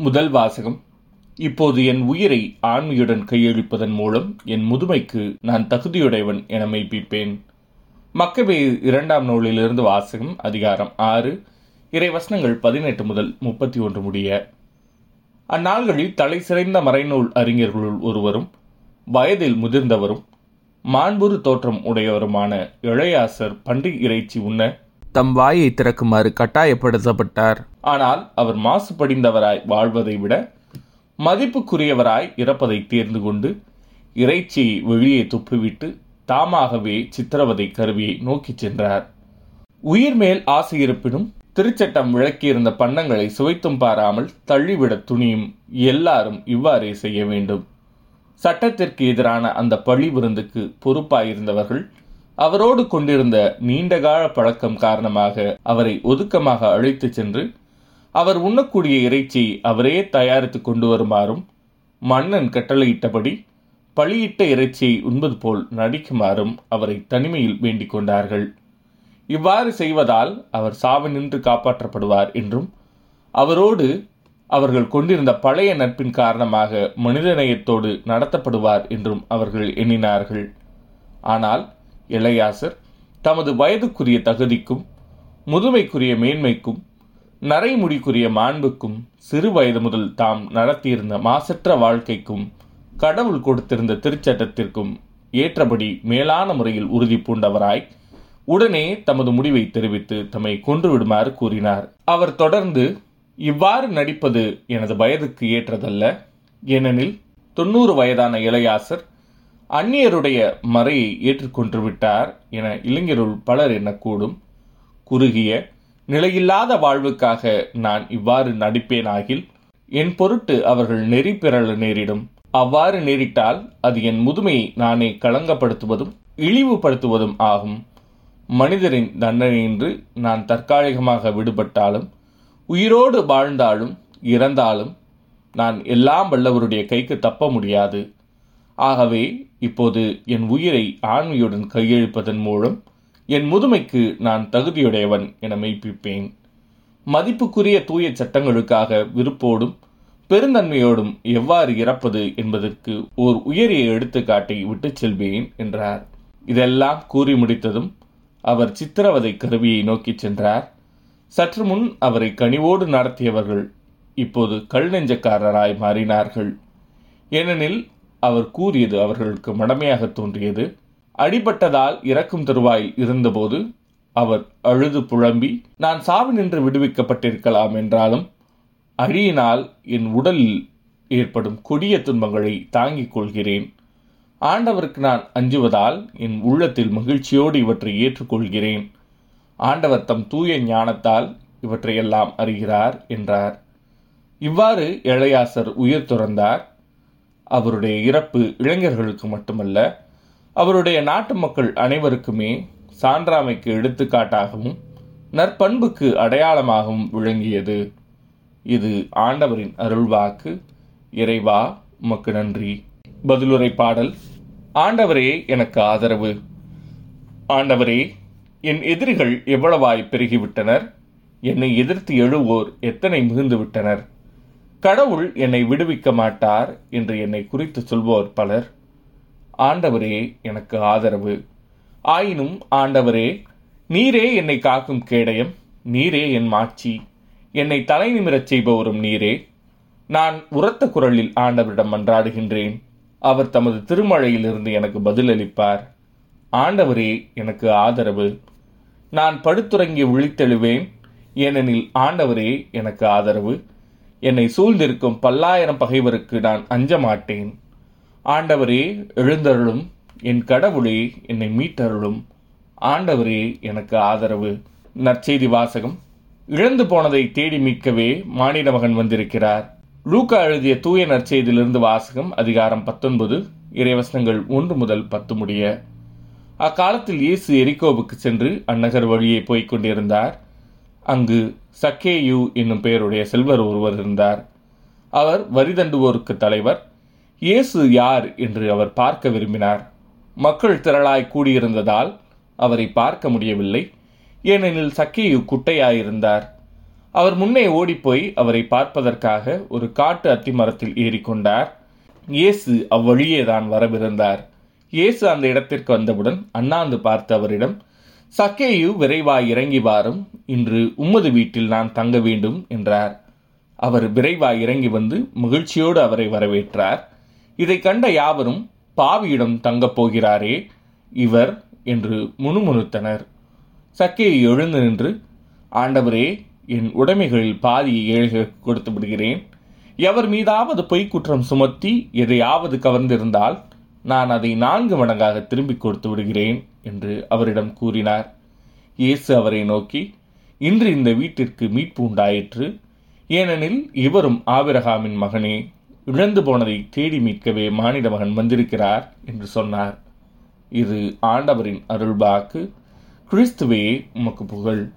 முதல் வாசகம். இப்போது என் உயிரை ஆண்மையுடன் கையளிப்பதன் மூலம் என் முதுமைக்கு நான் தகுதியுடையவன் என மெய்ப்பிப்பேன். மக்கவே இரண்டாம் நூலிலிருந்து வாசகம் அதிகாரம் ஆறு இறைவசனங்கள் பதினெட்டு முதல் முப்பத்தி ஒன்று முடிய. அந்நாள்களில் தலை சிறைந்த மறைநூல் அறிஞர்களுள் ஒருவரும் வயதில் முதிர்ந்தவரும் மாண்புறு தோற்றம் உடையவருமான இளையாசர் பன்றி இறைச்சி உண்ண தம் வாயை திறக்குமாறு கட்டாயப்படுத்தப்பட்டார். ஆனால் அவர் மாசுபடிந்தவராய் வாழ்வதை விட மதிப்புக்குரியவராய் இறப்பதை தேர்ந்து கொண்டு இறைச்சியை வெளியே துப்பிவிட்டு தாமாகவே சித்திரவதை கருவியை நோக்கிச் சென்றார். உயிர் மேல் ஆசை இருப்பினும் திருச்சட்டம் விளக்கியிருந்த பண்டங்களை சுவைத்தும் பாராமல் தள்ளிவிட துணியும் எல்லாரும் இவ்வாறே செய்ய வேண்டும். சட்டத்திற்கு எதிரான அந்த பழி விருந்துக்கு பொறுப்பாயிருந்தவர்கள் அவரோடு கொண்டிருந்த நீண்டகால பழக்கம் காரணமாக அவரை ஒதுக்கமாக அழைத்துச் சென்று அவர் உண்ணக்கூடிய இறைச்சி அவரே தயாரித்து கொண்டு வருமாறும் மன்னன் கட்டளையிட்டபடி பழியிட்ட இறைச்சியை உண்பது போல் நடிக்குமாறும் அவரை தனிமையில் வேண்டிக் கொண்டார்கள். இவ்வாறு செய்வதால் அவர் சாவினின்று காப்பாற்றப்படுவார் என்றும் அவரோடு அவர்கள் கொண்டிருந்த பழைய நட்பின் காரணமாக மனிதநேயத்தோடு நடத்தப்படுவார் என்றும் அவர்கள் எண்ணினார்கள். ஆனால் இளையாசர் தமது வயதுக்குரிய தகுதிக்கும் முதுமைக்குரிய மேன்மைக்கும் நரைமுடிக்குரிய மாண்புக்கும் சிறு வயது முதல் தாம் நடத்தியிருந்த மாசற்ற வாழ்க்கைக்கும் கடவுள் கொடுத்திருந்த திருச்சட்டத்திற்கும் ஏற்றபடி மேலான முறையில் உறுதி பூண்டவராய் உடனே தமது முடிவை தெரிவித்து தம்மை கொன்றுவிடுமாறு கூறினார். அவர் தொடர்ந்து இவ்வாறு நடிப்பது எனது வயதுக்கு ஏற்றதல்ல. ஏனெனில் தொண்ணூறு வயதான இளையாசர் அந்நியருடைய மறையை ஏற்றுக்கொண்டு விட்டார் என இளைஞருள் பலர் எண்ணக்கூடும். குறுகிய நிலையில்லாத வாழ்வுக்காக நான் இவ்வாறு நடிப்பேனாகில் என் பொருட்டு அவர்கள் நெறி பிறழ நேரிடும். அவ்வாறு நேரிட்டால் அது என் முதுமையை நானே களங்கப்படுத்துவதும் இழிவுபடுத்துவதும் ஆகும். மனிதரின் தண்டனையின்று நான் தற்காலிகமாக விடுபட்டாலும் உயிரோடு வாழ்ந்தாலும் இறந்தாலும் நான் எல்லாம் வல்லவருடைய கைக்கு தப்ப முடியாது. ஆகவே இப்போது என் உயிரை ஆண்மையுடன் கையெழுப்பதன் மூலம் என் முதுமைக்கு நான் தகுதியுடையவன் என மெய்ப்பிப்பேன். மதிப்புக்குரிய தூய சட்டங்களுக்காக விருப்போடும் பெருந்தன்மையோடும் எவ்வாறு இறப்பது என்பதற்கு ஓர் உயரிய எடுத்துக்காட்டை விட்டுச் செல்வேன் என்றார். இதெல்லாம் கூறி முடித்ததும் அவர் சித்திரவதை கருவியை நோக்கிச் சென்றார். சற்று முன் அவரை கனிவோடு நடத்தியவர்கள் இப்போது கல் நெஞ்சக்காரராய் மாறினார்கள். ஏனெனில் அவர் கூறியது அவர்களுக்கு மடமையாக தோன்றியது. அடிபட்டதால் இறக்கும் தருவாயில் இருந்தபோது அவர் அழுது புழம்பி நான் சாவி நின்று விடுவிக்கப்பட்டிருக்கலாம் என்றாலும் அழியினால் என் உடலில் ஏற்படும் கொடிய துன்பங்களை தாங்கிக் கொள்கிறேன். ஆண்டவருக்கு நான் அஞ்சுவதால் என் உள்ளத்தில் மகிழ்ச்சியோடு இவற்றை ஏற்றுக்கொள்கிறேன். ஆண்டவர் தம் தூய ஞானத்தால் இவற்றையெல்லாம் அறிகிறார் என்றார். இவ்வாறு இளையாசர் உயிர் துறந்தார். அவருடைய இறப்பு இளைஞர்களுக்கு மட்டுமல்ல அவருடைய நாட்டு மக்கள் அனைவருக்குமே சான்றாமைக்கு எடுத்துக்காட்டாகவும் நற்பண்புக்கு அடையாளமாகவும் விளங்கியது. இது ஆண்டவரின் அருள்வாக்கு. இறைவா உமக்கு நன்றி. பதிலுரை பாடல் ஆண்டவரே எனக்கு ஆதரவு. ஆண்டவரே என் எதிரிகள் எவ்வளவாய் பெருகிவிட்டனர்? என்னை எதிர்த்து எழுவோர் எத்தனை மிகுந்து விட்டனர் கடவுள் என்னை விடுவிக்க மாட்டார் என்று என்னை குறித்து சொல்வோர் பலர். ஆண்டவரே எனக்கு ஆதரவு. ஆயினும் ஆண்டவரே நீரே என்னை காக்கும் கேடயம் நீரே என் மாட்சி. என்னை தலை நிமிரச் செய்பவரும் நீரே. நான் உரத்த குரலில் ஆண்டவரிடம் மன்றாடுகின்றேன். அவர் தமது திருமழையிலிருந்து எனக்கு பதிலளிப்பார். ஆண்டவரே எனக்கு ஆதரவு. நான் படுத்துறங்கி விழித்தெழுவேன். ஏனெனில் ஆண்டவரே எனக்கு ஆதரவு. என்னை சூழ்ந்திருக்கும் பல்லாயிரம் பகைவருக்கு நான் அஞ்ச மாட்டேன் ஆண்டவரே எழுந்தருளும் என் கடவுளே என்னை மீட்டருளும். ஆண்டவரே எனக்கு ஆதரவு. நற்செய்தி வாசகம். இழந்து போனதை தேடி மீட்கவே மானிட மகன் வந்திருக்கிறார். லூக்கா எழுதிய தூய நற்செய்தியிலிருந்து வாசகம் அதிகாரம் பத்தொன்பது இறைவசனங்கள் ஒன்று முதல் பத்து முடிய. அக்காலத்தில் இயேசு எரிகோவுக்கு சென்று அந்நகர் வழியே போய்க் கொண்டிருந்தார். அங்கு சக்கேயு என்னும் பெயருடைய செல்வர் ஒருவர் இருந்தார். அவர் வரிதண்டுவோருக்கு தலைவர். இயேசு யார் என்று அவர் பார்க்க விரும்பினார். மக்கள் திரளாய் கூடியிருந்ததால் அவரை பார்க்க முடியவில்லை. ஏனெனில் சக்கேயு குட்டையாயிருந்தார். அவர் முன்னே ஓடிப்போய் அவரை பார்ப்பதற்காக ஒரு காட்டு அத்திமரத்தில் ஏறிக்கொண்டார். இயேசு அவ்வழியே தான் வரவிருந்தார். இயேசு அந்த இடத்திற்கு வந்தவுடன் அண்ணாந்து பார்த்து அவரிடம் சக்கேயு விரைவாய் இறங்கி வாரும். இன்று உம்மது வீட்டில் நான் தங்க வேண்டும் என்றார். அவர் விரைவாய் இறங்கி வந்து மகிழ்ச்சியோடு அவரை வரவேற்றார். இதை கண்ட யாவரும் பாவியிடம் தங்கப் போகிறாரே இவர் என்று முணுமுணுத்தனர். சக்கையை எழுந்து நின்று ஆண்டவரே என் உடைமைகளில் பாதியை ஏழைகளுக்கு கொடுத்து விடுகிறேன். எவர் மீதாவது பொய்க் குற்றம் சுமத்தி எதையாவது கவர்ந்திருந்தால் நான் அதை நான்கு மடங்காக திரும்பிக் கொடுத்து விடுகிறேன் என்று அவரிடம் கூறினார். இயேசு அவரை நோக்கி இன்று இந்த வீட்டிற்கு மீட்பு உண்டாயிற்று. ஏனெனில் இவரும் ஆபிரகாமின் மகனே இழந்து போனதை தேடி மீட்கவே மானிட மகன் வந்திருக்கிறார் என்று சொன்னார். இது ஆண்டவரின் அருள்பாக்கு கிறிஸ்துவே உமக்கு புகழ்.